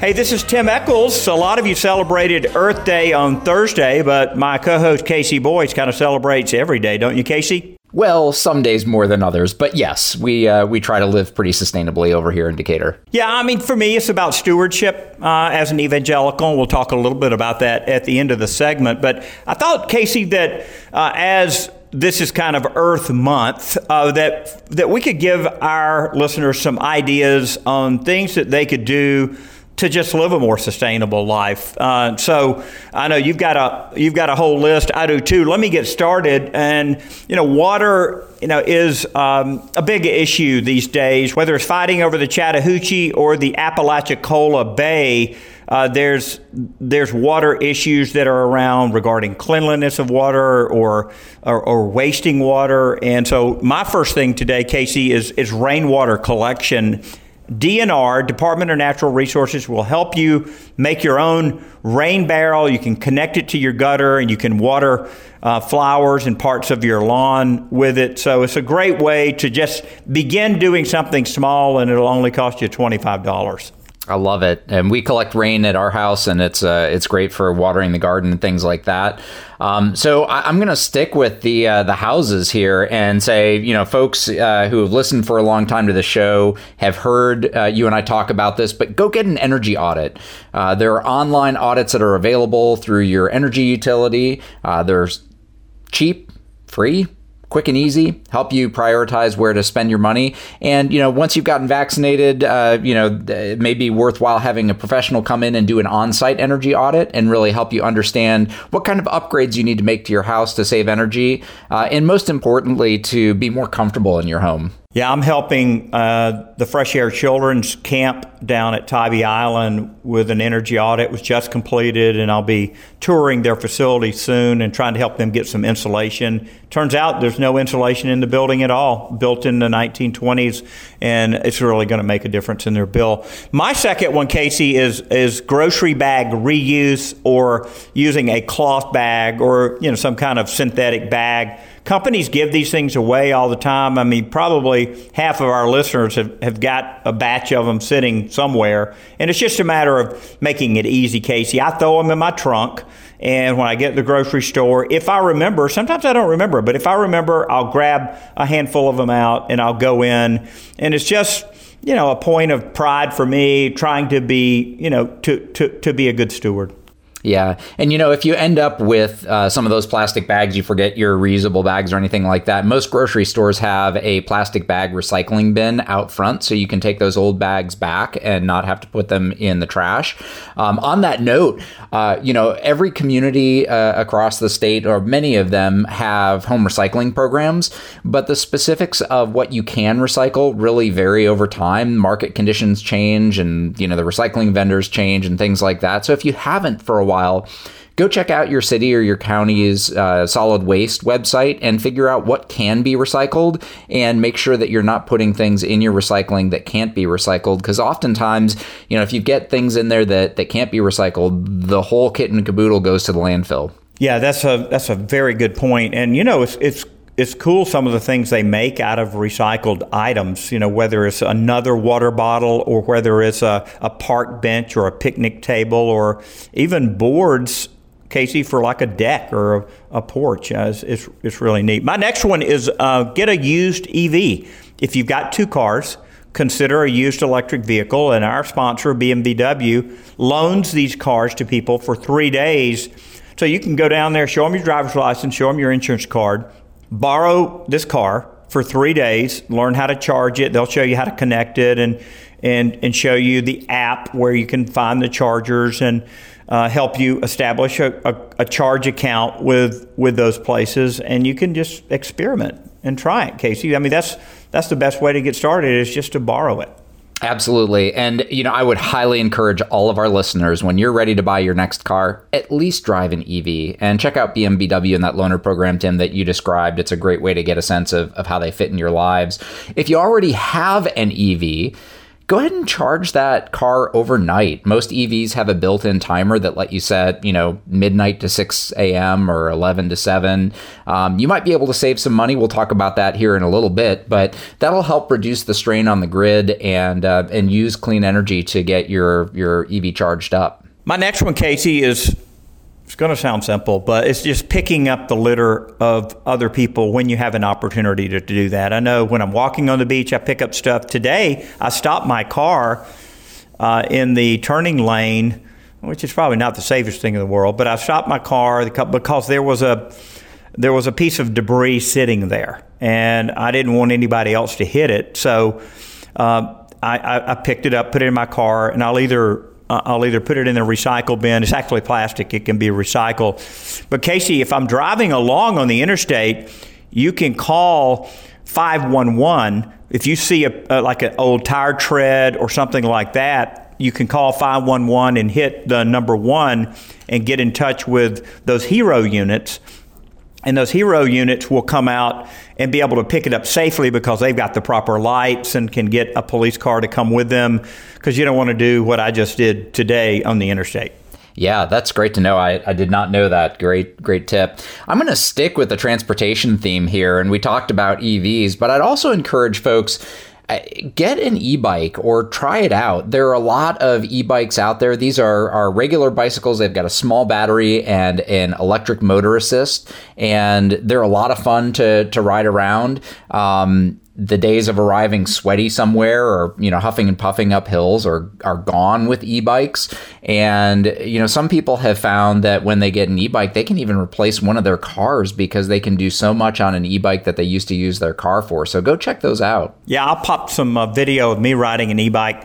Hey, this is Tim Echols. A lot of you celebrated Earth Day on Thursday, but my co host KC Boyce kind of celebrates every day, don't you, KC? Well, some days more than others, but yes, we uh, we try to live pretty sustainably over here in Decatur. Yeah, I mean, for me, it's about stewardship uh, as an evangelical. We'll talk a little bit about that at the end of the segment. But I thought, KC, that uh, as this is kind of Earth Month, uh, that that we could give our listeners some ideas on things that they could do to just live a more sustainable life. Uh, so I know you've got a you've got a whole list. I do too. Let me get started. And you know, water you know is um, a big issue these days. Whether it's fighting over the Chattahoochee or the Apalachicola Bay. Uh, there's there's water issues that are around regarding cleanliness of water or, or, or wasting water, and so my first thing today, KC, is is rainwater collection DNR, Department of Natural Resources, will help you make your own rain barrel. You can connect it to your gutter and you can water uh, flowers and parts of your lawn with it. So it's a great way to just begin doing something small and it'll only cost you $25. I love it, and we collect rain at our house, and it's uh, it's great for watering the garden and things like that. Um, so I, am going to stick with the uh, the houses here and say, you know, folks uh, who have listened for a long time to the show have heard uh, you and I talk about this, but go get an energy audit. Uh, there are online audits that are available through your energy utility. Uh, there's cheap, free quick and easy, help you prioritize where to spend your money. And, you know, once you've gotten vaccinated, uh, you know, it may be worthwhile having a professional come in and do an on site energy audit and really help you understand what kind of upgrades you need to make to your house to save energy. Uh, and most importantly, to be more comfortable in your home. Yeah, I'm helping uh, the Fresh Air Children's Camp down at Tybee Island with an energy audit. It was just completed, and I'll be touring their facility soon and trying to help them get some insulation. Turns out there's no insulation in the building at all, built in the 1920s, and it's really going to make a difference in their bill. My second one, KC, is is grocery bag reuse or using a cloth bag or you know some kind of synthetic bag companies give these things away all the time. I mean, probably half of our listeners have, have got a batch of them sitting somewhere. And it's just a matter of making it easy, KC. I throw them in my trunk. And when I get to the grocery store, if I remember, sometimes I don't remember, but if I remember, I'll grab a handful of them out and I'll go in. And it's just, you know, a point of pride for me trying to be, you know, to, to, to be a good steward. Yeah. And, you know, if you end up with uh, some of those plastic bags, you forget your reusable bags or anything like that. Most grocery stores have a plastic bag recycling bin out front, so you can take those old bags back and not have to put them in the trash. Um, on that note, uh, you know, every community uh, across the state, or many of them, have home recycling programs, but the specifics of what you can recycle really vary over time. Market conditions change, and, you know, the recycling vendors change and things like that. So if you haven't for a while, go check out your city or your county's uh, solid waste website and figure out what can be recycled and make sure that you're not putting things in your recycling that can't be recycled. Because oftentimes you know if you get things in there that, that can't be recycled the whole kit and caboodle goes to the landfill. Yeah that's a that's a very good point. And you know it's it's it's cool some of the things they make out of recycled items, you know, whether it's another water bottle or whether it's a, a park bench or a picnic table or even boards, KC, for like a deck or a, a porch. Uh, it's, it's, it's, really neat. My next one is uh, get a used EV. If you've got two cars, consider a used electric vehicle, and our sponsor, BMW, loans these cars to people for three days. So you can go down there, show them your driver's license, show them your insurance card, borrow this car for three days, learn how to charge it. They'll show you how to connect it and and and show you the app where you can find the chargers and uh, help you establish a, a, a, charge account with with those places, and you can just experiment and try it, KC. I mean, that's that's the best way to get started is just to borrow it. Absolutely. And, you know, I would highly encourage all of our listeners when you're ready to buy your next car, at least drive an EV and check out BMW and that loaner program, Tim, that you described. It's a great way to get a sense of, of how they fit in your lives. If you already have an EV, go ahead and charge that car overnight. Most EVs have a built-in timer that let you set, you know, midnight to 6 a.m. or 11 to 7. Um, you might be able to save some money. We'll talk about that here in a little bit, but that'll help reduce the strain on the grid and uh, and use clean energy to get your your EV charged up. My next one, KC, is going to sound simple, but it's just picking up the litter of other people when you have an opportunity to, to, do that. I know when I'm walking on the beach, I pick up stuff. Today, I stopped my car uh, in the turning lane, which is probably not the safest thing in the world, but I stopped my car because there was a there was a piece of debris sitting there, and I didn't want anybody else to hit it. So uh, I, I picked it up, put it in my car, and I'll either Uh, I'll either put it in the recycle bin. It's actually plastic, it can be recycled. But KC, if I'm driving along on the interstate, you can call 511. If you see a, a, like an old tire tread or something like that, you can call 511 and hit the number one and get in touch with those hero units and those hero units will come out and be able to pick it up safely because they've got the proper lights and can get a police car to come with them because you don't want to do what I just did today on the interstate. Yeah, that's great to know. I, I did not know that. Great, great tip. I'm going to stick with the transportation theme here, and we talked about EVs, but I'd also encourage folks get an e-bike or try it out. There are a lot of e-bikes out there. These are, are regular bicycles. They've got a small battery and an electric motor assist, and they're a lot of fun to, to ride around. Um, the days of arriving sweaty somewhere or you know huffing and puffing up hills are are gone with e-bikes. And you know some people have found that when they get an e-bike they can even replace one of their cars because they can do so much on an e-bike that they used to use their car for. So go check those out. Yeah i'll pop some uh, video of me riding an e-bike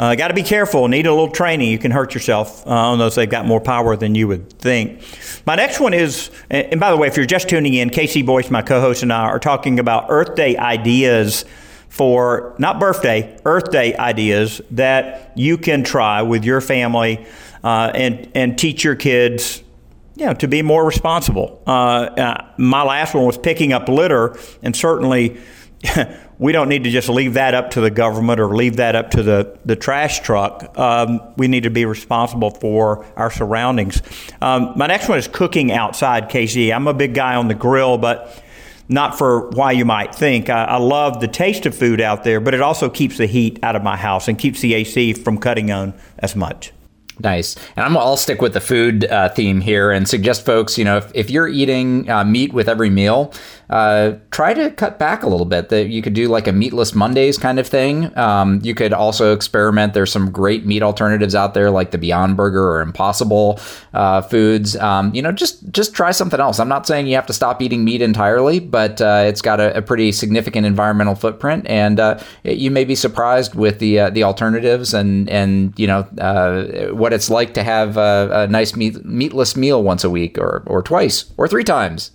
uh, Got to be careful. Need a little training. You can hurt yourself uh, on those. They've got more power than you would think. My next one is, and by the way, if you're just tuning in, KC Boyce, my co-host, and I are talking about Earth Day ideas for not birthday, Earth Day ideas that you can try with your family uh, and and teach your kids you know, to be more responsible. Uh, uh, my last one was picking up litter, and certainly we don't need to just leave that up to the government or leave that up to the, the trash truck. Um, we need to be responsible for our surroundings. Um, my next one is cooking outside, KC. I'm a big guy on the grill, but not for why you might think. I, I, love the taste of food out there, but it also keeps the heat out of my house and keeps the AC from cutting on as much. Nice. And I'm, I'll stick with the food uh, theme here and suggest folks, you know, if, if you're eating uh, meat with every meal, uh, try to cut back a little bit. That you could do like a meatless Mondays kind of thing. Um, you could also experiment. There's some great meat alternatives out there, like the Beyond Burger or Impossible uh, foods. Um, you know, just just try something else. I'm not saying you have to stop eating meat entirely, but uh, it's got a, a, pretty significant environmental footprint, and uh, you may be surprised with the uh, the alternatives and and you know uh, what it's like to have a, a nice meat, meatless meal once a week or or twice or three times.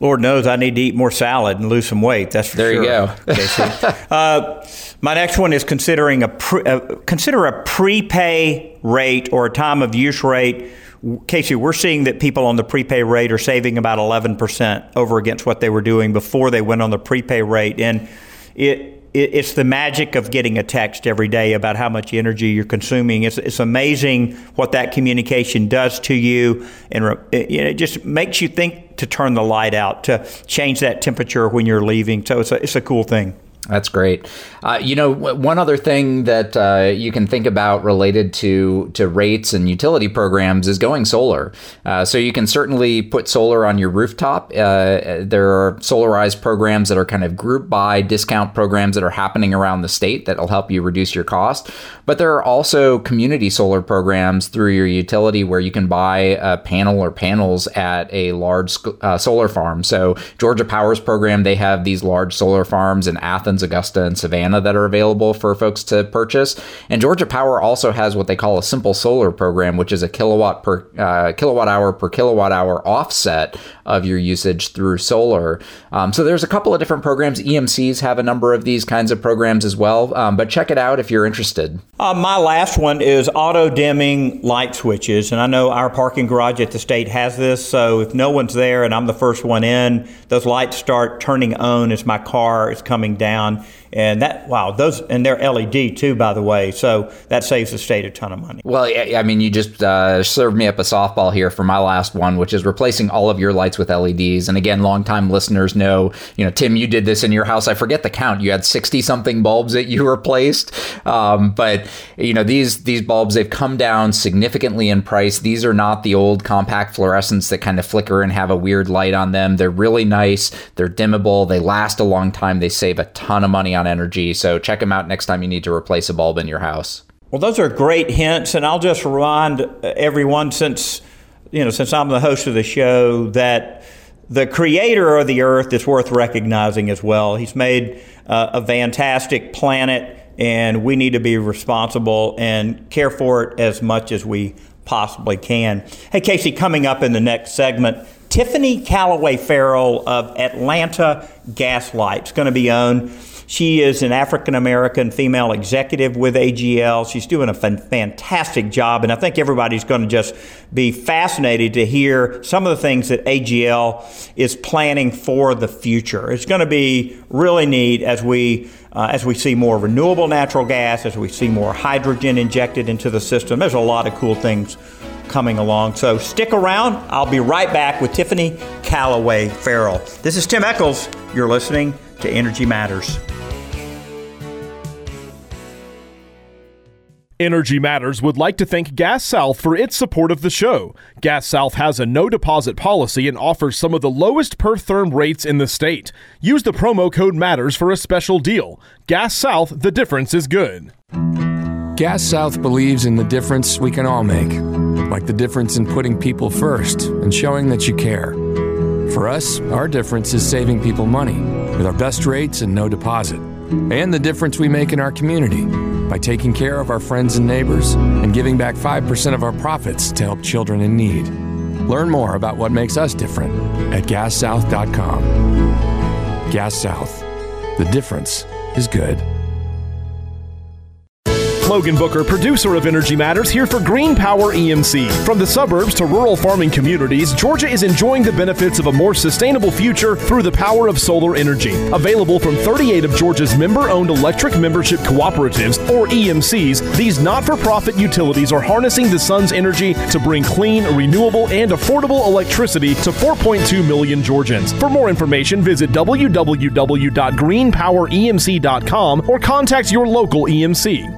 Lord knows I need to eat more salad and lose some weight. That's for there sure. There you go. uh, my next one is considering a pre, uh, consider a prepay rate or a time of use rate. KC, we're seeing that people on the prepay rate are saving about 11% over against what they were doing before they went on the prepay rate. And it it's the magic of getting a text every day about how much energy you're consuming. It's, it's amazing what that communication does to you, and it, just makes you think to turn the light out, to change that temperature when you're leaving. So it's a, it's a cool thing. That's great. Uh, you know, one other thing that uh, you can think about related to to rates and utility programs is going solar. Uh, so you can certainly put solar on your rooftop. Uh, there are solarized programs that are kind of group buy discount programs that are happening around the state that'll help you reduce your cost. But there are also community solar programs through your utility where you can buy a panel or panels at a large uh, solar farm. So Georgia Power's program, they have these large solar farms in Athens. Augusta, and Savannah that are available for folks to purchase. And Georgia Power also has what they call a simple solar program, which is a kilowatt per uh, kilowatt hour per kilowatt hour offset of your usage through solar. Um, so there's a couple of different programs. EMCs have a number of these kinds of programs as well. Um, but check it out if you're interested. Uh, my last one is auto dimming light switches, and I know our parking garage at the state has this. So if no one's there and I'm the first one in, those lights start turning on as my car is coming down on. And that, wow, those, and they're LED too, by the way. So that saves the state a ton of money. Well, I mean, you just uh, served me up a softball here for my last one, which is replacing all of your lights with LEDs. And again, longtime listeners know, you know, Tim, you did this in your house. I forget the count. You had 60 something bulbs that you replaced. Um, but, you know, these, these bulbs, they've come down significantly in price. These are not the old compact fluorescents that kind of flicker and have a weird light on them. They're really nice. They're dimmable. They last a long time. They save a ton of money on energy. So check them out next time you need to replace a bulb in your house. Well, those are great hints, and I'll just remind everyone since you know since I'm the host of the show that the creator of the earth is worth recognizing as well. He's made uh, a fantastic planet, and we need to be responsible and care for it as much as we possibly can. Hey, KC, coming up in the next segment, Tiffany Callaway Ferrell of Atlanta Gaslight is going to be on. She is an African American female executive with AGL. She's doing a fantastic job, and I think everybody's going to just be fascinated to hear some of the things that AGL is planning for the future. It's going to be really neat as we uh, as we see more renewable natural gas, as we see more hydrogen injected into the system. There's a lot of cool things coming along. So stick around. I'll be right back with Tiffany Callaway Ferrell. This is Tim Echols. You're listening to Energy Matters. Energy Matters would like to thank Gas South for its support of the show. Gas South has a no deposit policy and offers some of the lowest per therm rates in the state. Use the promo code MATTERS for a special deal. Gas South, the difference is good. Gas South believes in the difference we can all make, like the difference in putting people first and showing that you care. For us, our difference is saving people money with our best rates and no deposit, and the difference we make in our community by taking care of our friends and neighbors and giving back 5% of our profits to help children in need. Learn more about what makes us different at gassouth.com. Gas South. The difference is good. Logan Booker, producer of Energy Matters, here for Green Power EMC. From the suburbs to rural farming communities, Georgia is enjoying the benefits of a more sustainable future through the power of solar energy. Available from 38 of Georgia's member owned electric membership cooperatives, or EMCs, these not for profit utilities are harnessing the sun's energy to bring clean, renewable, and affordable electricity to 4.2 million Georgians. For more information, visit www.greenpoweremc.com or contact your local EMC.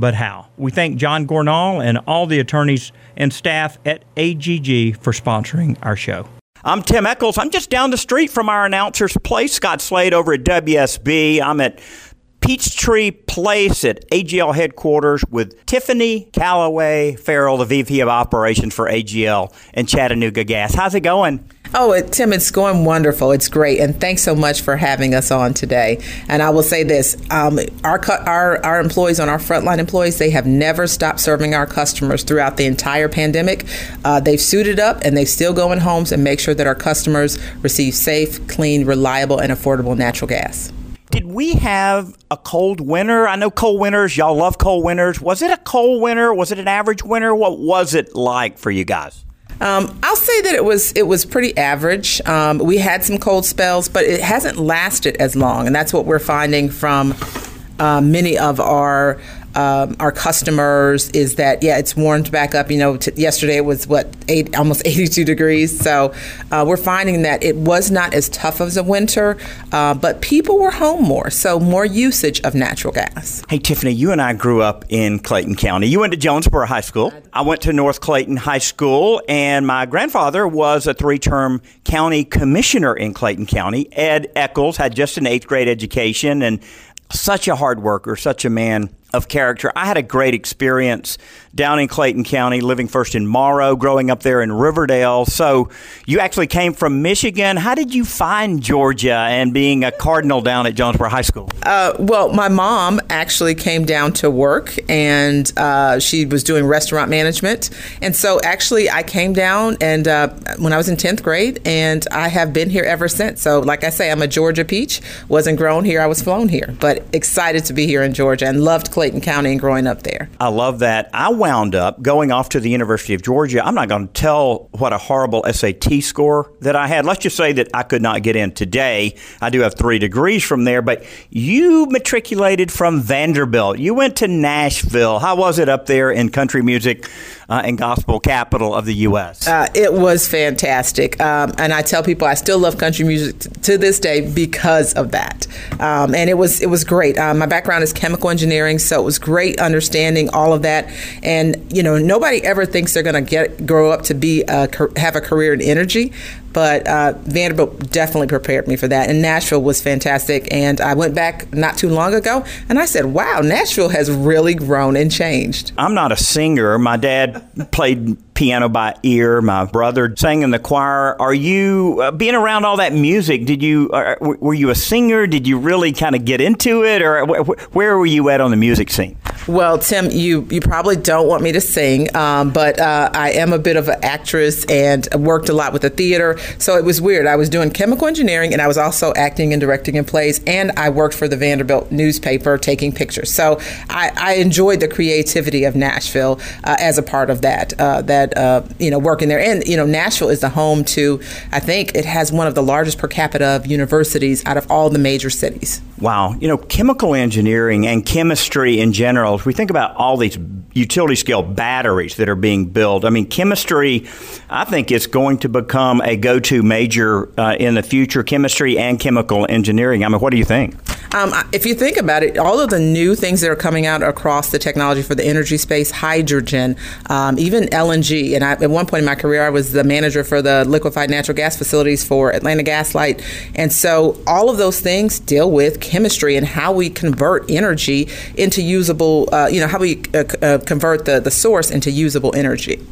but how. We thank John Gornall and all the attorneys and staff at AGG for sponsoring our show. I'm Tim Echols. I'm just down the street from our announcer's place, Scott Slade over at WSB. I'm at Peachtree Place at AGL headquarters with Tiffany Callaway Ferrell, the VP of Operations for AGL and Chattanooga Gas. How's it going? Oh, Tim, it's going wonderful. It's great, and thanks so much for having us on today. And I will say this: um, our our our employees on our frontline employees, they have never stopped serving our customers throughout the entire pandemic. Uh, they've suited up, and they still go in homes and make sure that our customers receive safe, clean, reliable, and affordable natural gas. Did we have a cold winter? I know cold winters, y'all love cold winters. Was it a cold winter? Was it an average winter? What was it like for you guys? Um, I'll say that it was it was pretty average. Um, we had some cold spells, but it hasn't lasted as long, and that's what we're finding from uh, many of our um, our customers is that yeah, it's warmed back up. You know, t- yesterday it was what eight, almost 82 degrees. So uh, we're finding that it was not as tough as a winter, uh, but people were home more, so more usage of natural gas. Hey Tiffany, you and I grew up in Clayton County. You went to Jonesboro High School. I went to North Clayton High School, and my grandfather was a three-term county commissioner in Clayton County. Ed Echols had just an eighth grade education and such a hard worker, such a man of character. I had a great experience down in Clayton County, living first in Morrow, growing up there in Riverdale. So you actually came from Michigan. How did you find Georgia and being a Cardinal down at Jonesboro High School? Uh, well, my mom actually came down to work and uh, she was doing restaurant management. And so actually, I came down and uh, when I was in 10th grade, and I have been here ever since. So, like I say, I'm a Georgia peach. Wasn't grown here, I was flown here, but excited to be here in Georgia and loved County and growing up there. I love that. I wound up going off to the University of Georgia. I'm not going to tell what a horrible SAT score that I had. Let's just say that I could not get in today. I do have three degrees from there, but you matriculated from Vanderbilt. You went to Nashville. How was it up there in country music uh, and gospel capital of the U.S.? Uh, it was fantastic. Um, and I tell people I still love country music t- to this day because of that. Um, and it was it was great. Um, my background is chemical engineering, so it was great understanding all of that. And you know, nobody ever thinks they're going to get grow up to be a, have a career in energy, but uh, Vanderbilt definitely prepared me for that. And Nashville was fantastic. And I went back not too long ago, and I said, "Wow, Nashville has really grown and changed." I'm not a singer. My dad played piano by ear. My brother sang in the choir. Are you uh, being around all that music? Did you uh, were you a singer? Did you really kind of get into it, or wh- where were you at on the music scene? Well, Tim, you you probably don't want me to sing, um, but uh, I am a bit of an actress and worked a lot with the theater. So it was weird. I was doing chemical engineering, and I was also acting and directing in plays, and I worked for the Vanderbilt newspaper taking pictures. So I, I enjoyed the creativity of Nashville uh, as a part of that. Uh, that uh, you know, working there, and you know, Nashville is the home to. I think it has one of the largest per capita of universities out of all the major cities. Wow, you know, chemical engineering and chemistry in general. If we think about all these utility scale batteries that are being built, I mean, chemistry, I think, is going to become a go to major uh, in the future. Chemistry and chemical engineering. I mean, what do you think? Um, if you think about it, all of the new things that are coming out across the technology for the energy space, hydrogen, um, even LNG. And I, at one point in my career, I was the manager for the liquefied natural gas facilities for Atlanta Gas Light. And so all of those things deal with chemistry and how we convert energy into usable, uh, you know, how we uh, uh, convert the, the source into usable energy.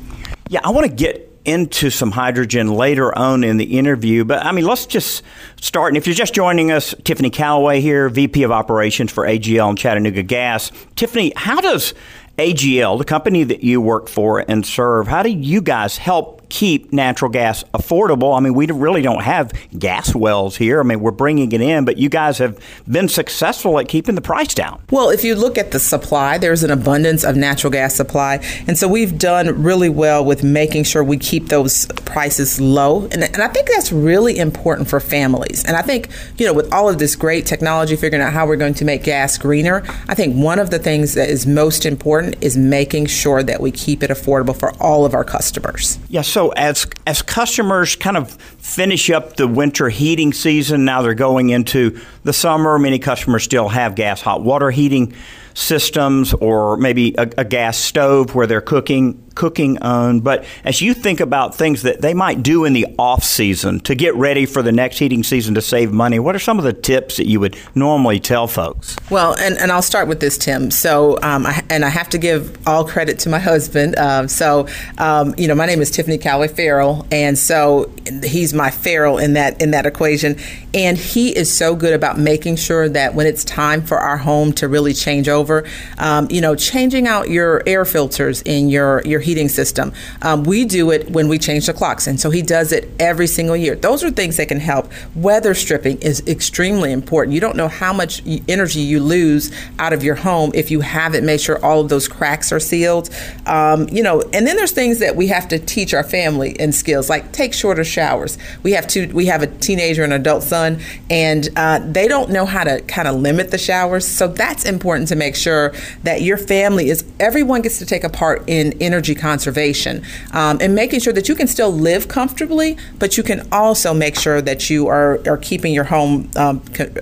Yeah, I want to get into some hydrogen later on in the interview. But I mean, let's just start. And if you're just joining us, Tiffany Callaway here, VP of Operations for AGL and Chattanooga Gas. Tiffany, how does AGL, the company that you work for and serve, how do you guys help keep natural gas affordable. I mean, we really don't have gas wells here. I mean, we're bringing it in, but you guys have been successful at keeping the price down. Well, if you look at the supply, there's an abundance of natural gas supply. And so we've done really well with making sure we keep those prices low. And, and I think that's really important for families. And I think, you know, with all of this great technology, figuring out how we're going to make gas greener, I think one of the things that is most important is making sure that we keep it affordable for all of our customers. Yes. Yeah, so as as customers kind of finish up the winter heating season, now they're going into the summer. Many customers still have gas hot water heating systems or maybe a, a gas stove where they're cooking cooking on. But as you think about things that they might do in the off season to get ready for the next heating season to save money, what are some of the tips that you would normally tell folks? Well, and, and I'll start with this, Tim. So, um, I, and I have to give all credit to my husband. Um, so, um, you know, my name is Tiffany Callaway Ferrell, and so he's my Ferrell in that in that equation, and he is so good about making sure that when it's time for our home to really change over, um, you know, changing out your air filters in your, your heating system. Um, we do it when we change the clocks, and so he does it every single year. Those are things that can help. Weather stripping is extremely important. You don't know how much energy you lose out of your home if you haven't made sure all of those cracks are sealed. Um, you know, and then there's things that we have to teach our family and skills, like take shorter showers. We have two. We have a teenager and adult son, and uh, they don't know how to kind of limit the showers. So that's important to make sure that your family is everyone gets to take a part in energy conservation um, and making sure that you can still live comfortably, but you can also make sure that you are are keeping your home um,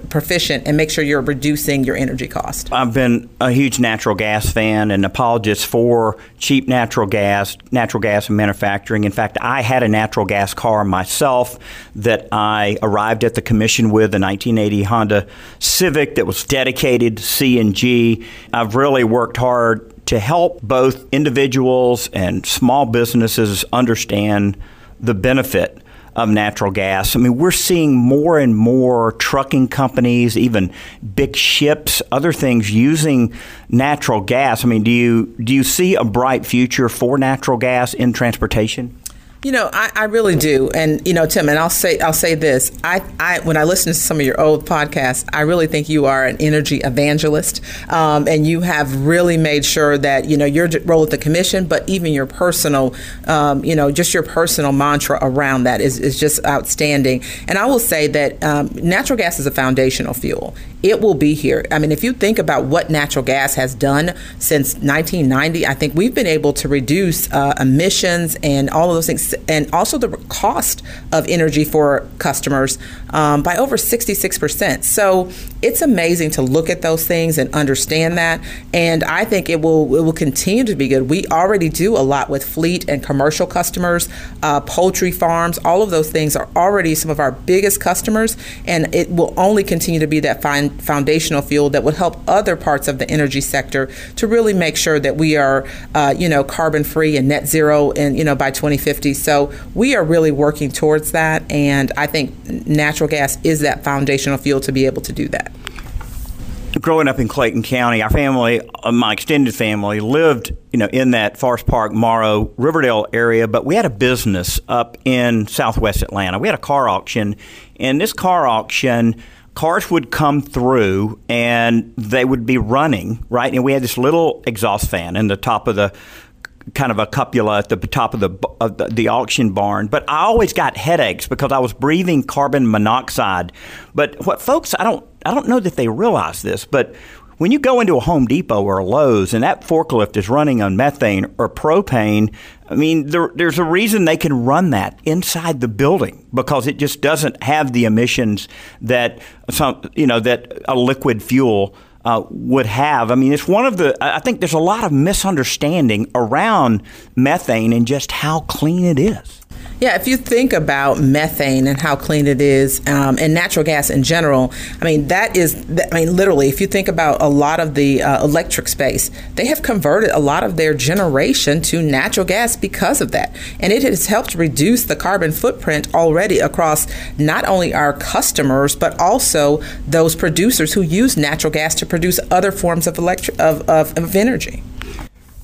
proficient and make sure you're reducing your energy cost. I've been a huge natural gas fan and apologist for cheap natural gas, natural gas manufacturing. In fact, I had a natural gas car myself that I arrived at the commission with in 1980 Honda Civic that was dedicated to CNG. I've really worked hard to help both individuals and small businesses understand the benefit of natural gas. I mean, we're seeing more and more trucking companies, even big ships, other things using natural gas. I mean, do you do you see a bright future for natural gas in transportation? You know, I, I, really do, and you know, Tim, and I'll say I'll say this. I, I when I listen to some of your old podcasts, I really think you are an energy evangelist, um, and you have really made sure that you know your role at the commission, but even your personal, um, you know, just your personal mantra around that is, is just outstanding. And I will say that um, natural gas is a foundational fuel it will be here. I mean, if you think about what natural gas has done since 1990, I think we've been able to reduce uh, emissions and all of those things, and also the cost of energy for customers um, by over 66%. So it's amazing to look at those things and understand that. And I think it will it will continue to be good. We already do a lot with fleet and commercial customers, uh, poultry farms. All of those things are already some of our biggest customers, and it will only continue to be that fine foundational fuel that would help other parts of the energy sector to really make sure that we are, uh, you know, carbon free and net zero, and you know by 2050. So we are really working towards that, and I think natural gas is that foundational fuel to be able to do that growing up in Clayton County, our family, uh, my extended family, lived, you know, in that Forest Park, Morrow, Riverdale area. But we had a business up in Southwest Atlanta. We had a car auction, and this car auction cars would come through and they would be running, right? And we had this little exhaust fan in the top of the kind of a cupola at the top of the, of the, the auction barn. But I always got headaches because I was breathing carbon monoxide. But what folks, I don't, I don't know that they realize this, but when you go into a Home Depot or a Lowe's and that forklift is running on methane or propane, I mean, there, there's a reason they can run that inside the building because it just doesn't have the emissions that some, you know, that a liquid fuel uh, would have. I mean, it's one of the. I think there's a lot of misunderstanding around methane and just how clean it is. Yeah, if you think about methane and how clean it is, um, and natural gas in general, I mean, that is, I mean, literally, if you think about a lot of the uh, electric space, they have converted a lot of their generation to natural gas because of that. And it has helped reduce the carbon footprint already across not only our customers, but also those producers who use natural gas to produce other forms of, electric, of, of, of energy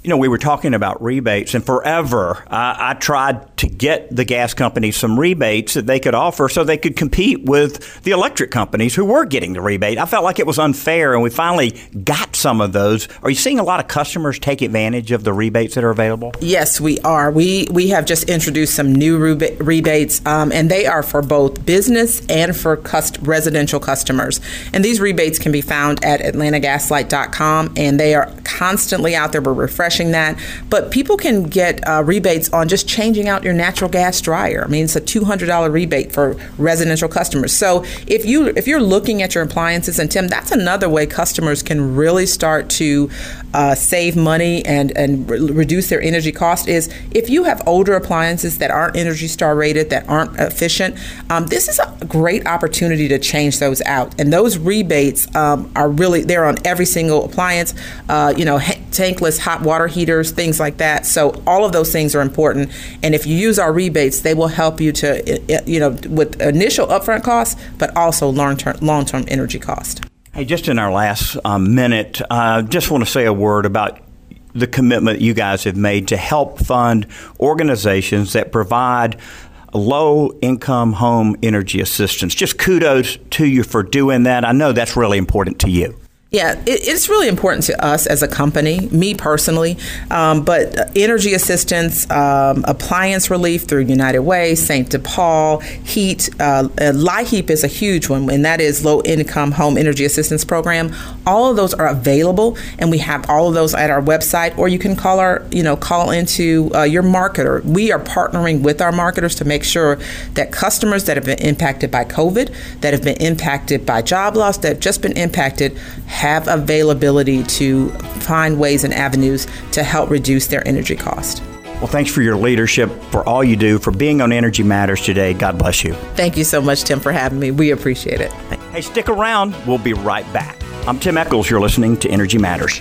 you know, we were talking about rebates, and forever I, I, tried to get the gas companies some rebates that they could offer so they could compete with the electric companies who were getting the rebate. I felt like it was unfair, and we finally got some of those. Are you seeing a lot of customers take advantage of the rebates that are available? Yes, we are. We we have just introduced some new reba- rebates, um, and they are for both business and for cust- residential customers. And these rebates can be found at AtlantaGaslight.com, and they are constantly out there. We're refreshing that. But people can get uh, rebates on just changing out your natural gas dryer. I mean, it's a $200 rebate for residential customers. So if you if you're looking at your appliances, and Tim, that's another way customers can really start to uh, save money and and re- reduce their energy cost is if you have older appliances that aren't Energy Star rated, that aren't efficient. Um, this is a great opportunity to change those out, and those rebates um, are really they're on every single appliance. Uh, you know tankless hot water heaters, things like that. So all of those things are important. And if you use our rebates, they will help you to, you know, with initial upfront costs, but also long-term long-term energy cost. Hey, just in our last um, minute, I uh, just want to say a word about the commitment you guys have made to help fund organizations that provide low income home energy assistance. Just kudos to you for doing that. I know that's really important to you. Yeah, it, it's really important to us as a company, me personally, um, but energy assistance, um, appliance relief through United Way, St. Paul, heat, uh, uh, LIHEAP is a huge one, and that is low income home energy assistance program. All of those are available, and we have all of those at our website, or you can call our, you know, call into uh, your marketer. We are partnering with our marketers to make sure that customers that have been impacted by COVID, that have been impacted by job loss, that have just been impacted, have availability to find ways and avenues to help reduce their energy cost. Well, thanks for your leadership, for all you do, for being on Energy Matters today. God bless you. Thank you so much, Tim, for having me. We appreciate it. Hey, stick around. We'll be right back. I'm Tim Echols. You're listening to Energy Matters.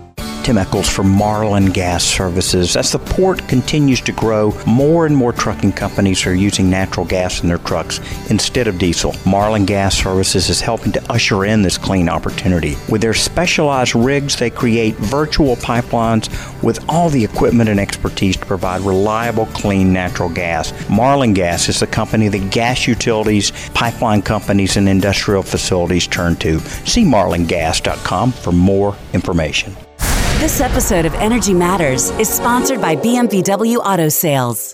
Tim from Marlin Gas Services. As the port continues to grow, more and more trucking companies are using natural gas in their trucks instead of diesel. Marlin Gas Services is helping to usher in this clean opportunity. With their specialized rigs, they create virtual pipelines with all the equipment and expertise to provide reliable, clean natural gas. Marlin Gas is the company that gas utilities, pipeline companies, and industrial facilities turn to. See marlingas.com for more information. This episode of Energy Matters is sponsored by BMW Auto Sales.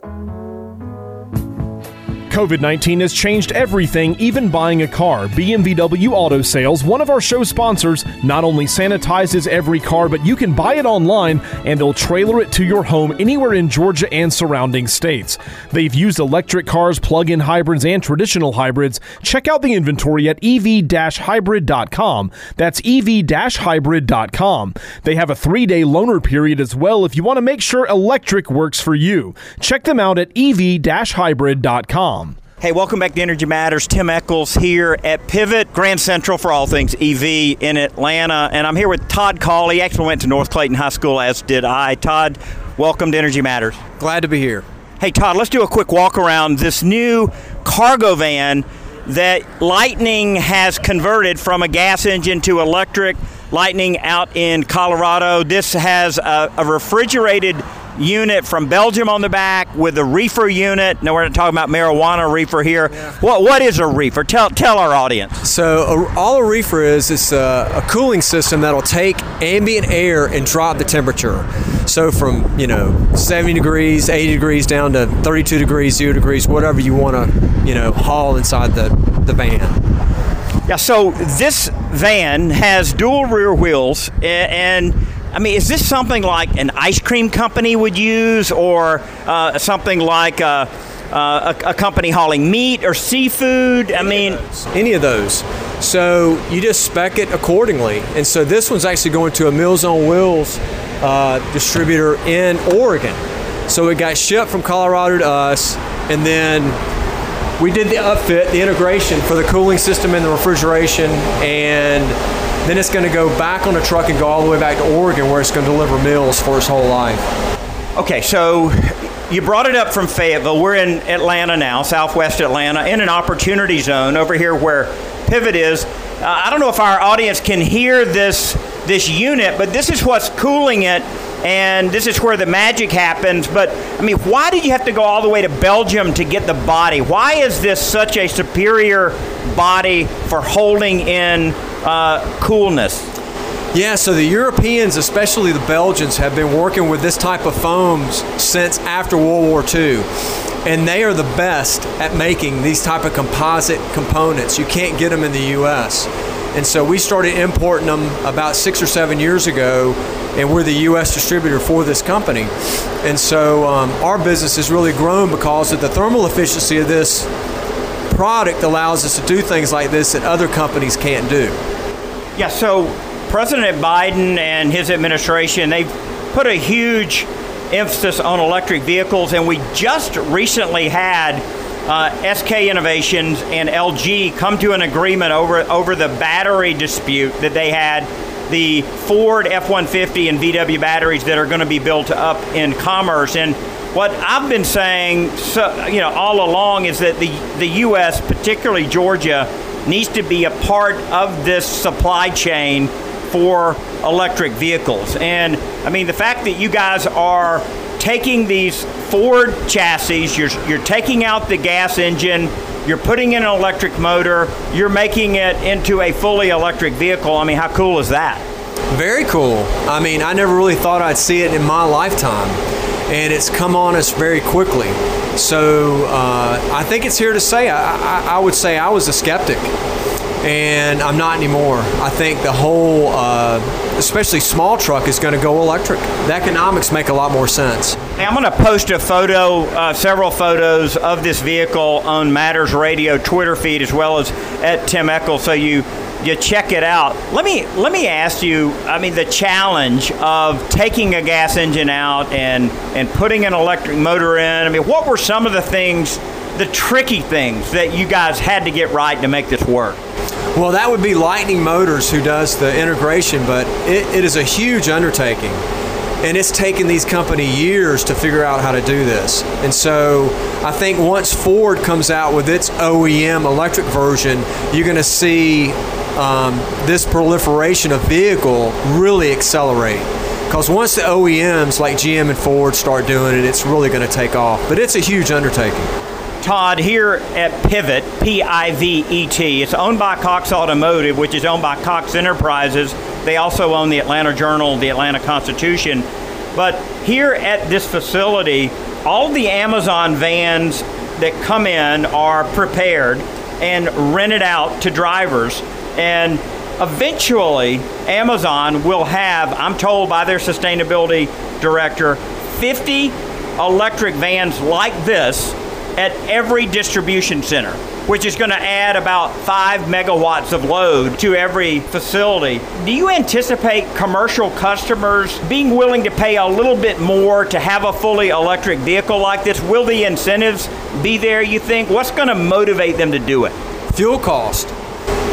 COVID 19 has changed everything, even buying a car. BMW Auto Sales, one of our show sponsors, not only sanitizes every car, but you can buy it online and they'll trailer it to your home anywhere in Georgia and surrounding states. They've used electric cars, plug in hybrids, and traditional hybrids. Check out the inventory at ev hybrid.com. That's ev hybrid.com. They have a three day loaner period as well if you want to make sure electric works for you. Check them out at ev hybrid.com. Hey, welcome back to Energy Matters. Tim Echols here at Pivot Grand Central for all things EV in Atlanta. And I'm here with Todd Cawley. He actually went to North Clayton High School, as did I. Todd, welcome to Energy Matters. Glad to be here. Hey, Todd, let's do a quick walk around this new cargo van that Lightning has converted from a gas engine to electric. Lightning out in Colorado. This has a, a refrigerated unit from Belgium on the back with a reefer unit. Now we're not talking about marijuana reefer here. Yeah. What what is a reefer? Tell tell our audience. So a, all a reefer is it's a, uh, a, cooling system that'll take ambient air and drop the temperature. So from you know 70 degrees, 80 degrees down to 32 degrees, zero degrees, whatever you want to you know haul inside the the van. Yeah. So this van has dual rear wheels and I mean, is this something like an ice cream company would use, or uh, something like a, uh, a, a, company hauling meat or seafood? I mean, any of those. So you just spec it accordingly. And so this one's actually going to a Meals on Wheels uh, distributor in Oregon. So it got shipped from Colorado to us, and then we did the upfit, the integration for the cooling system and the refrigeration, and then it's going to go back on a truck and go all the way back to Oregon where it's going to deliver meals for its whole life. Okay, so you brought it up from Fayetteville. We're in Atlanta now, southwest Atlanta, in an opportunity zone over here where Pivot is. Uh, I don't know if our audience can hear this this unit, but this is what's cooling it, and this is where the magic happens. But I mean, why did you have to go all the way to Belgium to get the body? Why is this such a superior body for holding in uh, coolness. Yeah, so the Europeans, especially the Belgians, have been working with this type of foams since after World War II. And they are the best at making these type of composite components. You can't get them in the U.S. And so we started importing them about six or seven years ago, and we're the U.S. distributor for this company. And so um, our business has really grown because of the thermal efficiency of this product allows us to do things like this that other companies can't do. Yeah, so President Biden and his administration, they've put a huge emphasis on electric vehicles, and we just recently had uh, SK Innovations and LG come to an agreement over over the battery dispute that they had. The Ford F-150 and VW batteries that are going to be built up in commerce, and what I've been saying, so, you know, all along is that the the U.S., particularly Georgia, needs to be a part of this supply chain for electric vehicles. And I mean, the fact that you guys are taking these Ford chassis, you're, you're taking out the gas engine, you're putting in an electric motor, you're making it into a fully electric vehicle. I mean, how cool is that? Very cool. I mean, I never really thought I'd see it in my lifetime, and it's come on us very quickly. So uh, I think it's here to say. I, I, I would say I was a skeptic and I'm not anymore. I think the whole, uh, especially small truck, is going to go electric. The economics make a lot more sense. Hey, I'm going to post a photo, uh, several photos of this vehicle on Matters Radio Twitter feed as well as at Tim Echols, so you you check it out. Let me let me ask you. I mean, the challenge of taking a gas engine out and and putting an electric motor in. I mean, what were some of the things, the tricky things that you guys had to get right to make this work? Well, that would be Lightning Motors who does the integration, but it, it is a huge undertaking. And it's taken these company years to figure out how to do this. And so I think once Ford comes out with its OEM electric version, you're going to see um, this proliferation of vehicle really accelerate. Because once the OEMs like GM and Ford start doing it, it's really going to take off. But it's a huge undertaking. Todd, here at Pivet, P I V E T, it's owned by Cox Automotive, which is owned by Cox Enterprises. They also own the Atlanta Journal, the Atlanta Constitution. But here at this facility, all the Amazon vans that come in are prepared and rented out to drivers. And eventually, Amazon will have, I'm told by their sustainability director, 50 electric vans like this at every distribution center, which is going to add about five megawatts of load to every facility. Do you anticipate commercial customers being willing to pay a little bit more to have a fully electric vehicle like this? Will the incentives be there, you think? What's going to motivate them to do it? Fuel cost.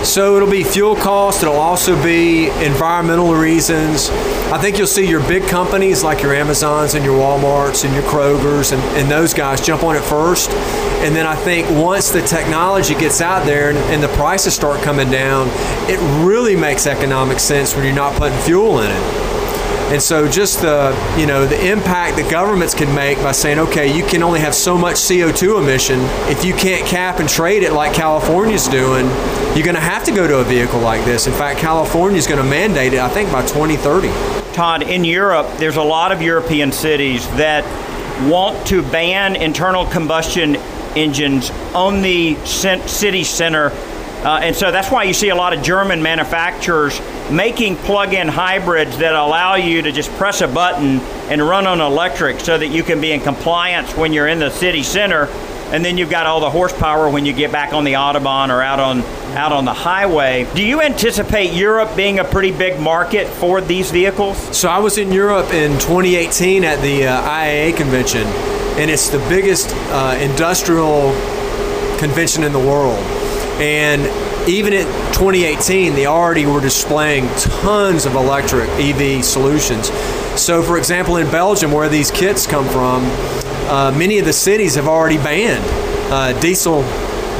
So it'll be fuel cost, it'll also be environmental reasons. I think you'll see your big companies like your Amazons and your Walmarts and your Krogers and, and those guys jump on it first. And then I think once the technology gets out there and, and the prices start coming down, it really makes economic sense when you're not putting fuel in it. And so just the you know the impact that governments can make by saying, okay, you can only have so much CO2 emission. If you can't cap and trade it like California's doing, you're going to have to go to a vehicle like this. In fact, California's going to mandate it, I think, by 2030. Todd, in Europe, there's a lot of European cities that want to ban internal combustion engines on the city center uh, and so that's why you see a lot of German manufacturers making plug in hybrids that allow you to just press a button and run on electric so that you can be in compliance when you're in the city center. And then you've got all the horsepower when you get back on the Autobahn or out on out on the highway. Do you anticipate Europe being a pretty big market for these vehicles? So I was in Europe in 2018 at the uh, IAA convention, and it's the biggest uh, industrial convention in the world. And even in 2018, they already were displaying tons of electric EV solutions. So, for example, in Belgium, where these kits come from, uh, many of the cities have already banned uh, diesel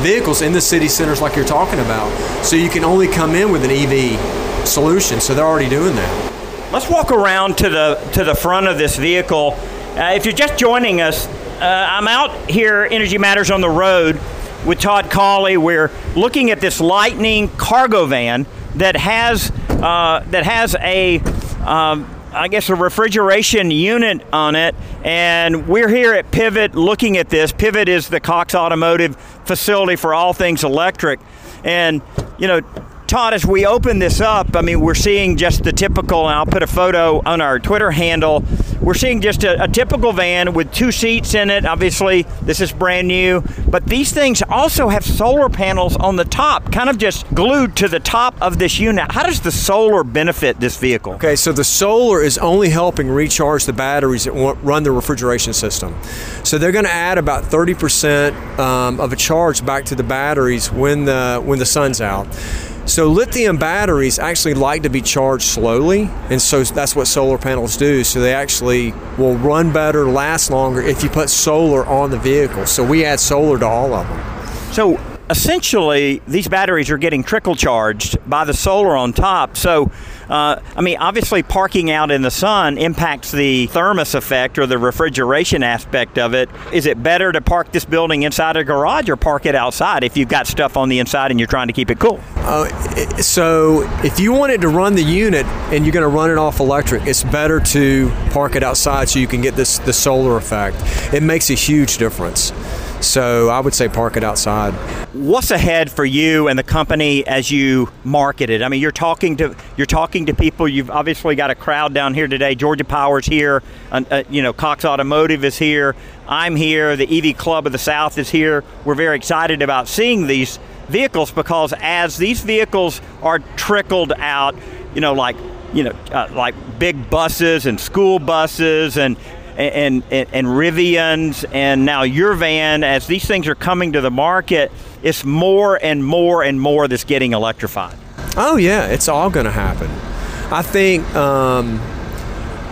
vehicles in the city centers, like you're talking about. So, you can only come in with an EV solution. So, they're already doing that. Let's walk around to the to the front of this vehicle. Uh, if you're just joining us, uh, I'm out here, Energy Matters on the road with Todd Cawley. We're looking at this Lightning cargo van that has uh, that has a um, I guess a refrigeration unit on it, and we're here at Pivet looking at this. Pivet is the Cox Automotive facility for all things electric, and you know, Todd, as we open this up, I mean, we're seeing just the typical, and I'll put a photo on our Twitter handle. We're seeing just a, a, typical van with two seats in it. Obviously, this is brand new, but these things also have solar panels on the top, kind of just glued to the top of this unit. How does the solar benefit this vehicle? Okay, so the solar is only helping recharge the batteries that run the refrigeration system. So they're going to add about 30% um, of a charge back to the batteries when the when the sun's out. So lithium batteries actually like to be charged slowly, and so that's what solar panels do. So they actually will run better, last longer if you put solar on the vehicle. So we add solar to all of them. So essentially, these batteries are getting trickle charged by the solar on top. So uh, I mean, obviously, parking out in the sun impacts the thermos effect or the refrigeration aspect of it. Is it better to park this building inside a garage or park it outside if you've got stuff on the inside and you're trying to keep it cool? Uh, so, if you wanted to run the unit and you're going to run it off electric, it's better to park it outside so you can get this the solar effect. It makes a huge difference. So I would say park it outside. What's ahead for you and the company as you market it? I mean, you're talking to you're talking to people. You've obviously got a crowd down here today. Georgia Power's here. Uh, uh, you know, Cox Automotive is here. I'm here. The EV Club of the South is here. We're very excited about seeing these vehicles because as these vehicles are trickled out, you know, like you know, uh, like big buses and school buses and and, and, and Rivians and now your van, as these things are coming to the market, it's more and more and more that's getting electrified. Oh yeah, it's all going to happen. I think um,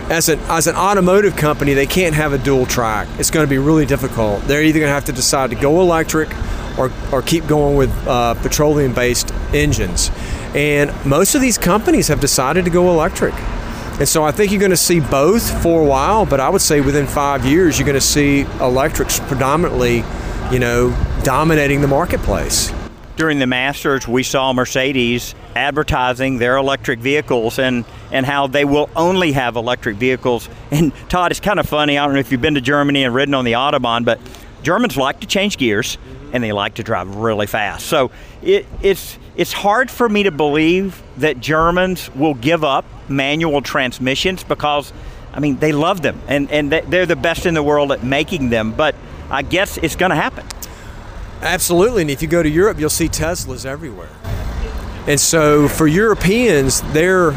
as an as an automotive company, they can't have a dual track. It's going to be really difficult. They're either going to have to decide to go electric or, or keep going with uh, petroleum based engines. And most of these companies have decided to go electric. And so I think you're going to see both for a while, but I would say within five years, you're going to see electrics predominantly, you know, dominating the marketplace. During the Masters, we saw Mercedes advertising their electric vehicles and, and how they will only have electric vehicles. And Todd, it's kind of funny. I don't know if you've been to Germany and ridden on the Autobahn, but Germans like to change gears and they like to drive really fast. So it, it's it's hard for me to believe that Germans will give up manual transmissions because, I mean, they love them and, and they're the best in the world at making them. But I guess it's going to happen. Absolutely. And if you go to Europe, you'll see Teslas everywhere. And so for Europeans, they're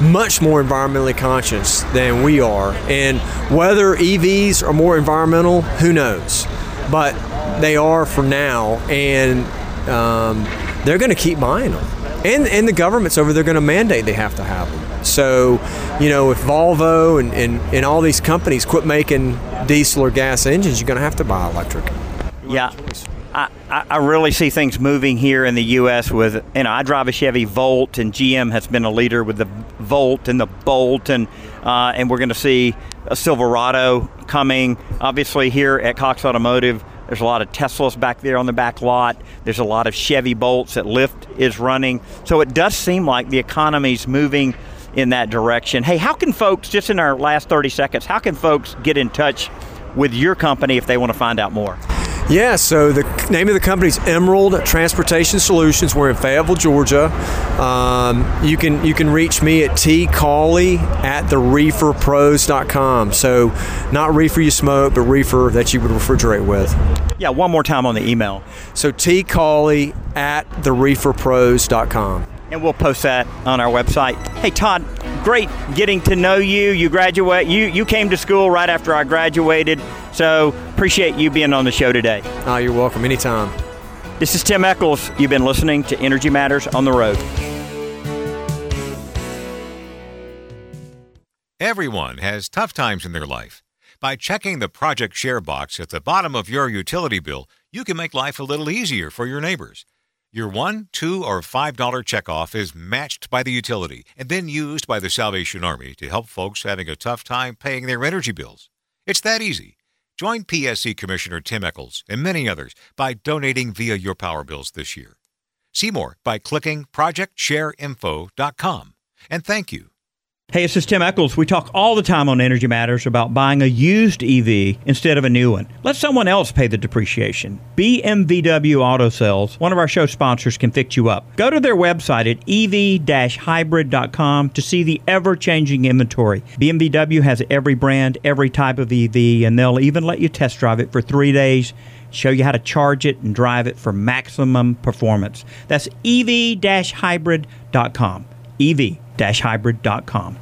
much more environmentally conscious than we are. And whether EVs are more environmental, who knows? But they are for now. And um, they're going to keep buying them. And, and the government's over there going to mandate they have to have them. So, you know, if Volvo and, and, and all these companies quit making diesel or gas engines, you're going to have to buy electric. Yeah. I, I really see things moving here in the U.S. with, you know, I drive a Chevy Volt, and GM has been a leader with the Volt and the Bolt, and uh, and we're going to see a Silverado coming. Obviously, here at Cox Automotive, there's a lot of Teslas back there on the back lot. There's a lot of Chevy Bolts that Lyft is running. So it does seem like the economy's moving in that direction. Hey, how can folks, just in our last 30 seconds, how can folks get in touch with your company if they want to find out more? Yeah, so the name of the company is Emerald Transportation Solutions. We're in Fayetteville, Georgia. Um, you can you can reach me at tcawley at thereeferpros.com. So not reefer you smoke, but reefer that you would refrigerate with. Yeah, one more time on the email. So tcawley at thereeferpros.com and we'll post that on our website. Hey Todd, great getting to know you. You graduate you you came to school right after I graduated. So appreciate you being on the show today. Oh, you're welcome anytime. This is Tim Echols. You've been listening to Energy Matters on the Road. Everyone has tough times in their life. By checking the Project Share box at the bottom of your utility bill, you can make life a little easier for your neighbors. Your one, two, or five dollar checkoff is matched by the utility and then used by the Salvation Army to help folks having a tough time paying their energy bills. It's that easy. Join PSC Commissioner Tim Echols and many others by donating via your power bills this year. See more by clicking projectshareinfo.com. And thank you Hey, this is Tim Echols. We talk all the time on Energy Matters about buying a used EV instead of a new one. Let someone else pay the depreciation. BMW Auto Sales, one of our show sponsors, can fix you up. Go to their website at ev-hybrid.com to see the ever-changing inventory. BMW has every brand, every type of EV, and they'll even let you test drive it for three days show you how to charge it and drive it for maximum performance. That's ev-hybrid.com. ev-hybrid.com.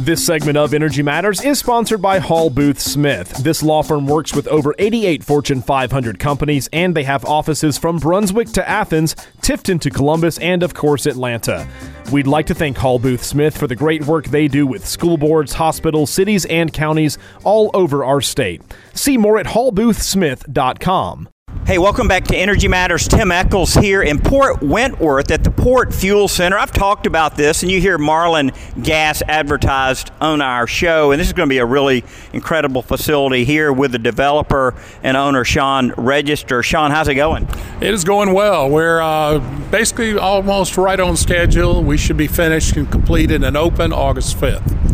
This segment of Energy Matters is sponsored by Hall Booth Smith. This law firm works with over 88 Fortune 500 companies, and they have offices from Brunswick to Athens, Tifton to Columbus, and of course, Atlanta. We'd like to thank Hall Booth Smith for the great work they do with school boards, hospitals, cities, and counties all over our state. See more at hallboothsmith.com. Hey, welcome back to Energy Matters. Tim Echols here in Port Wentworth at the Port Fuel Center. I've talked about this, and you hear Marlin Gas advertised on our show. And this is going to be a really incredible facility here with the developer and owner, Sean Register. Sean, how's it going? It is going well. We're uh, basically almost right on schedule. We should be finished and completed and open August 5th.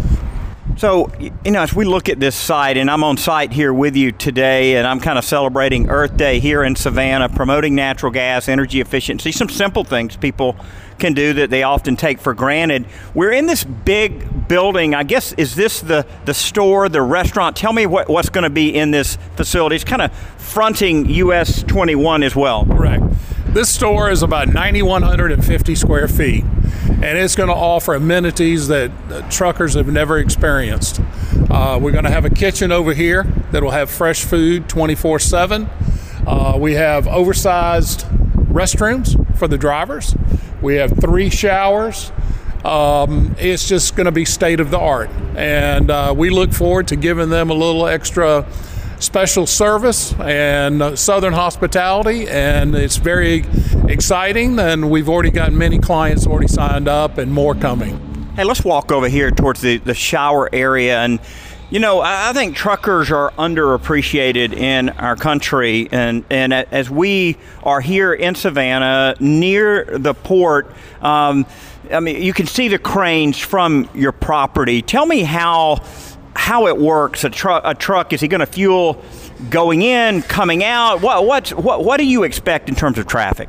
So, you know, as we look at this site, and I'm on site here with you today, and I'm kind of celebrating Earth Day here in Savannah, promoting natural gas, energy efficiency, some simple things people can do that they often take for granted. We're in this big building. I guess, is this the, the store, the restaurant? Tell me what, what's going to be in this facility. It's kind of fronting US 21 as well. Correct. This store is about 9,150 square feet, and it's going to offer amenities that truckers have never experienced. Uh, we're going to have a kitchen over here that will have fresh food 24 uh, 7. We have oversized restrooms for the drivers. We have three showers. Um, it's just going to be state of the art. And uh, we look forward to giving them a little extra special service and uh, Southern hospitality, and it's very exciting. And we've already got many clients already signed up, and more coming. Hey, let's walk over here towards the, the shower area. And, you know, I, think truckers are underappreciated in our country. And, and as we are here in Savannah near the port, um, I mean, you can see the cranes from your property. Tell me how how it works. A truck, a truck is he going to fuel going in, coming out? What, what, what, what do you expect in terms of traffic?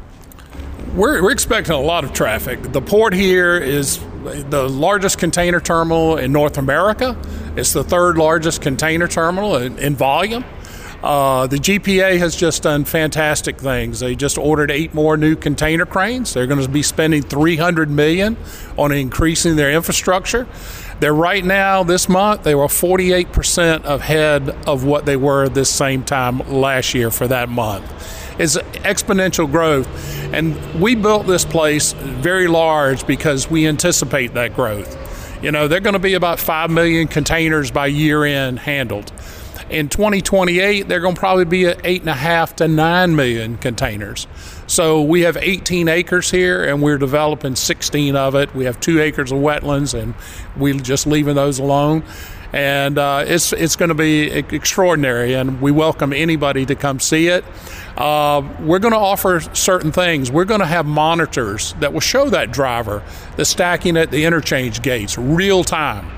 We're, we're expecting a lot of traffic. The port here is the largest container terminal in North America. It's the third largest container terminal in, in volume. Uh, the GPA has just done fantastic things. They just ordered eight more new container cranes. They're going to be spending 300 million on increasing their infrastructure. They're right now this month they were 48% ahead of what they were this same time last year for that month. It's exponential growth, and we built this place very large because we anticipate that growth. You know, they're going to be about 5 million containers by year end handled. In 2028, they're going to probably be at 8.5 to 9 million containers. So we have 18 acres here, and we're developing 16 of it. We have two acres of wetlands, and we're just leaving those alone. And uh, it's it's going to be extraordinary, and we welcome anybody to come see it. Uh, we're going to offer certain things. We're going to have monitors that will show that driver the stacking at the interchange gates real time.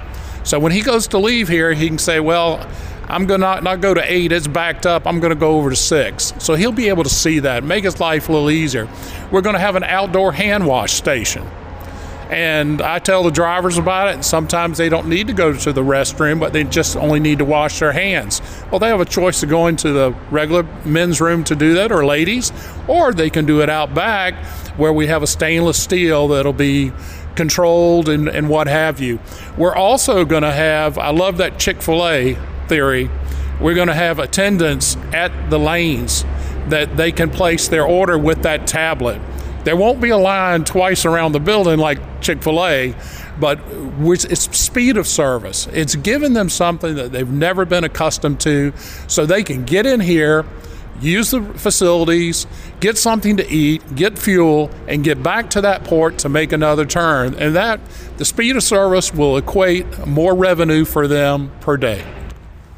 So when he goes to leave here, he can say, "Well, I'm going to not, go to eight, it's backed up, I'm going to go over to six. So he'll be able to see that, make his life a little easier. We're going to have an outdoor hand wash station. And I tell the drivers about it, and sometimes they don't need to go to the restroom, but they just only need to wash their hands. Well, they have a choice of going to the regular men's room to do that, or ladies, or they can do it out back where we have a stainless steel that'll be controlled and, and what have you. We're also going to have, I love that Chick fil A theory, we're going to have attendants at the lanes that they can place their order with that tablet. There won't be a line twice around the building like Chick fil A, but it's speed of service. It's given them something that they've never been accustomed to so they can get in here, use the facilities, get something to eat, get fuel, and get back to that port to make another turn. And that, the speed of service will equate more revenue for them per day.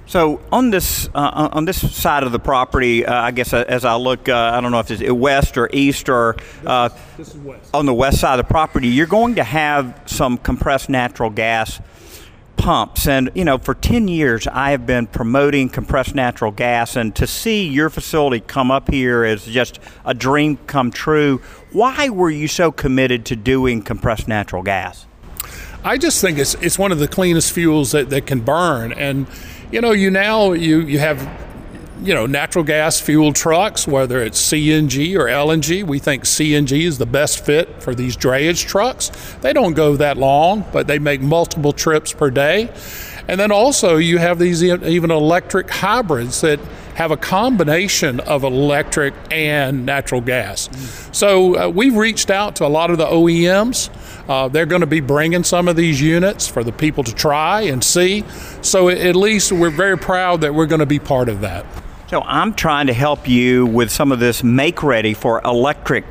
So on this uh, on this side of the property, uh, I guess uh, as I look, uh, I don't know if it's west or east or uh, This is west. on the west side of the property, you're going to have some compressed natural gas pumps. And, you know, for 10 years, I have been promoting compressed natural gas. And to see your facility come up here is just a dream come true. Why were you so committed to doing compressed natural gas? I just think it's it's one of the cleanest fuels that, that can burn. And you know, you now you you have you know natural gas fuel trucks, whether it's CNG or LNG. We think CNG is the best fit for these drayage trucks. They don't go that long, but they make multiple trips per day. And then also you have these even electric hybrids that have a combination of electric and natural gas. So uh, we've reached out to a lot of the OEMs. Uh, they're going to be bringing some of these units for the people to try and see. So at least we're very proud that we're going to be part of that. So I'm trying to help you with some of this make ready for electric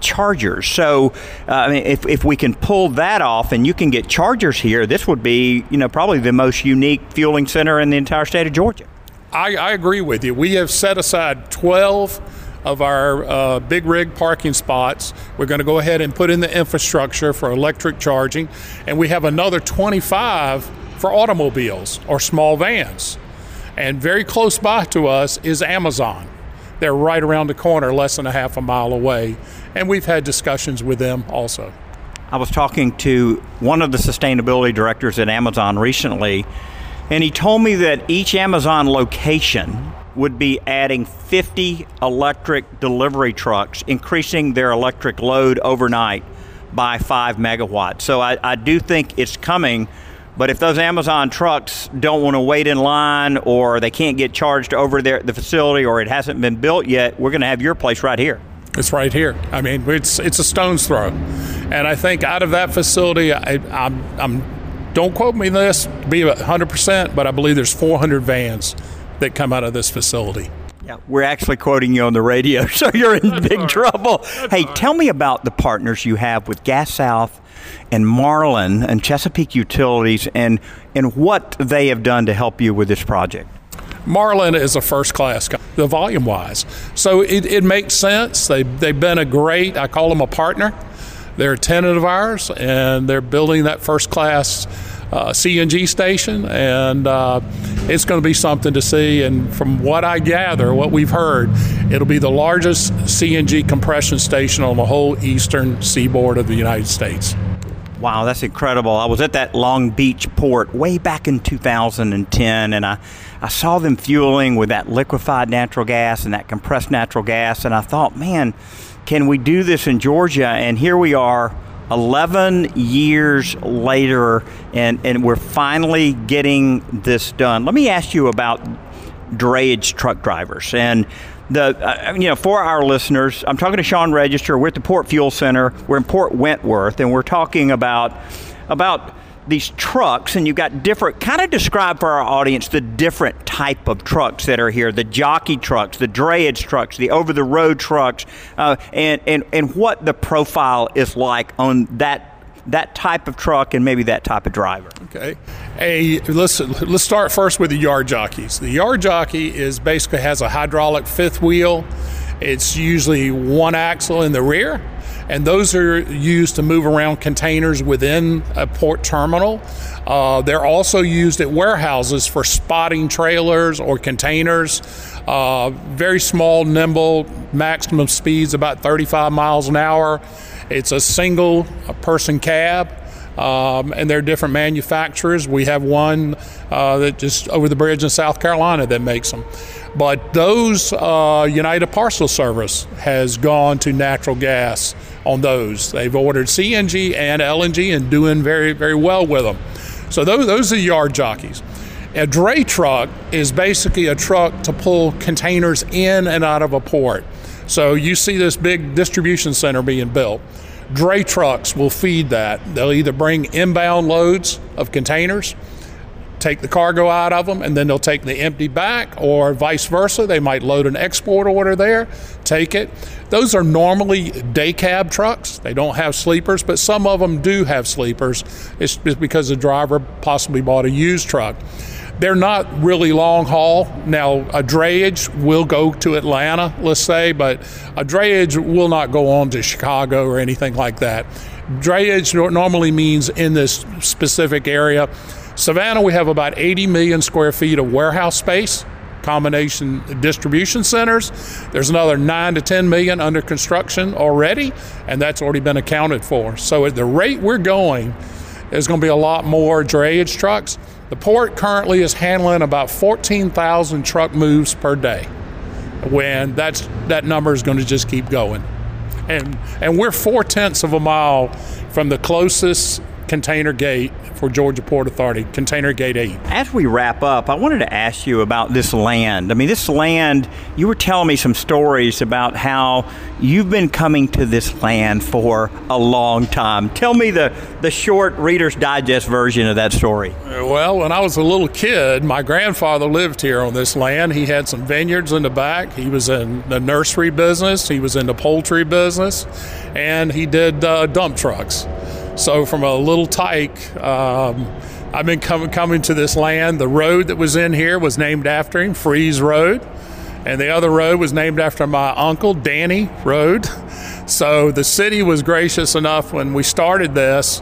chargers. So uh, I mean, if, if we can pull that off and you can get chargers here, this would be you know probably the most unique fueling center in the entire state of Georgia. I, I agree with you. We have set aside 12 of our uh, big rig parking spots. We're going to go ahead and put in the infrastructure for electric charging, and we have another 25 for automobiles or small vans. And very close by to us is Amazon. They're right around the corner, less than a half a mile away, and we've had discussions with them also. I was talking to one of the sustainability directors at Amazon recently, and he told me that each Amazon location would be adding 50 electric delivery trucks, increasing their electric load overnight by 5 megawatts. So I, I do think it's coming. But if those Amazon trucks don't want to wait in line or they can't get charged over there at the facility or it hasn't been built yet, we're going to have your place right here. It's right here. I mean, it's it's a stone's throw, and I think out of that facility, I, I'm, I'm don't quote me this, be 100 percent, but I believe there's 400 vans that come out of this facility. Yeah, we're actually quoting you on the radio, so you're in big trouble. hey, tell me about the partners you have with Gas South and Marlin and Chesapeake Utilities and and what they have done to help you with this project. Marlin is a first class, guy, the volume wise. So it, it makes sense. They, they've been a great, I call them a partner. They're a tenant of ours, and they're building that first class uh, CNG station, and uh, it's going to be something to see. And from what I gather, what we've heard, it'll be the largest CNG compression station on the whole eastern seaboard of the United States. Wow, that's incredible. I was at that Long Beach port way back in 2010, and I, I saw them fueling with that liquefied natural gas and that compressed natural gas, and I thought, man, can we do this in Georgia? And here we are. 11 years later, and, and we're finally getting this done. Let me ask you about drayage truck drivers. And the uh, you know for our listeners, I'm talking to Sean Register. We're at the Port Fuel Center. We're in Port Wentworth, and we're talking about about these trucks and you've got different kind of describe for our audience the different type of trucks that are here the jockey trucks the drayage trucks the over the road trucks uh, and, and and what the profile is like on that that type of truck and maybe that type of driver Okay. A let's let's start first with the yard jockeys. The yard jockey is basically has a hydraulic fifth wheel. It's usually one axle in the rear, and those are used to move around containers within a port terminal. Uh, they're also used at warehouses for spotting trailers or containers. Uh, very small, nimble, maximum speeds about 35 miles an hour. It's a single person cab. Um, and they're different manufacturers. We have one uh, that just over the bridge in South Carolina that makes them. But those, uh, United Parcel Service has gone to natural gas on those. They've ordered CNG and LNG and doing very, very well with them. So those, those are yard jockeys. A dray truck is basically a truck to pull containers in and out of a port. So you see this big distribution center being built. Dray trucks will feed that. They'll either bring inbound loads of containers, take the cargo out of them, and then they'll take the empty back, or vice versa. They might load an export order there, take it. Those are normally day cab trucks. They don't have sleepers, but some of them do have sleepers. It's just because the driver possibly bought a used truck. They're not really long haul. Now, a drayage will go to Atlanta, let's say, but a drayage will not go on to Chicago or anything like that. Drayage normally means in this specific area. Savannah, we have about 80 million square feet of warehouse space combination distribution centers. There's another 9 to 10 million under construction already, and that's already been accounted for. So at the rate we're going, there's going to be a lot more drayage trucks. The port currently is handling about 14,000 truck moves per day. When that's that number is going to just keep going, and and we're four tenths of a mile from the closest container gate for Georgia Port Authority, Container Gate 8. As we wrap up, I wanted to ask you about this land. I mean, this land, you were telling me some stories about how you've been coming to this land for a long time. Tell me the, the short Reader's Digest version of that story. Well, when I was a little kid, my grandfather lived here on this land. He had some vineyards in the back. He was in the nursery business, he was in the poultry business, and he did uh, dump trucks. So from a little tyke, um, I've been coming coming to this land. The road that was in here was named after him, Freeze Road, and the other road was named after my uncle, Danny Road. So the city was gracious enough when we started this.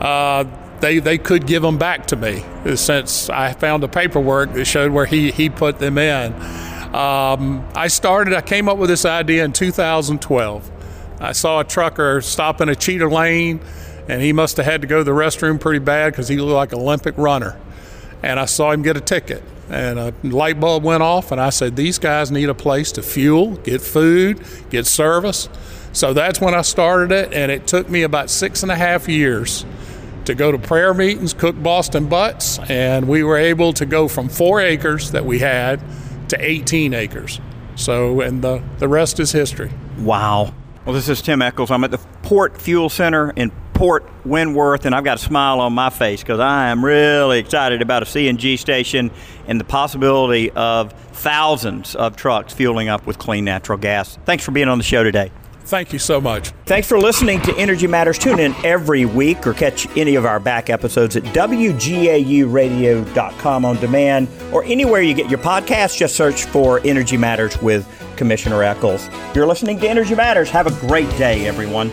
Uh, they, they could give them back to me since I found the paperwork that showed where he, he put them in. Um, I started, I came up with this idea in 2012. I saw a trucker stop in a cheater lane and he must have had to go to the restroom pretty bad because he looked like an Olympic runner. And I saw him get a ticket, and a light bulb went off, and I said, These guys need a place to fuel, get food, get service. So that's when I started it, and it took me about six and a half years to go to prayer meetings, cook Boston butts, and we were able to go from four acres that we had to 18 acres. So, and the, the rest is history. Wow. Well, this is Tim Echols. I'm at the Port Fuel Center in Port Wentworth, and I've got a smile on my face because I am really excited about a CNG station and the possibility of thousands of trucks fueling up with clean natural gas. Thanks for being on the show today. Thank you so much. Thanks for listening to Energy Matters. Tune in every week or catch any of our back episodes at WGAUradio.com on demand or anywhere you get your podcasts. Just search for Energy Matters with Commissioner Echols. You're listening to Energy Matters. Have a great day, everyone.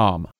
com.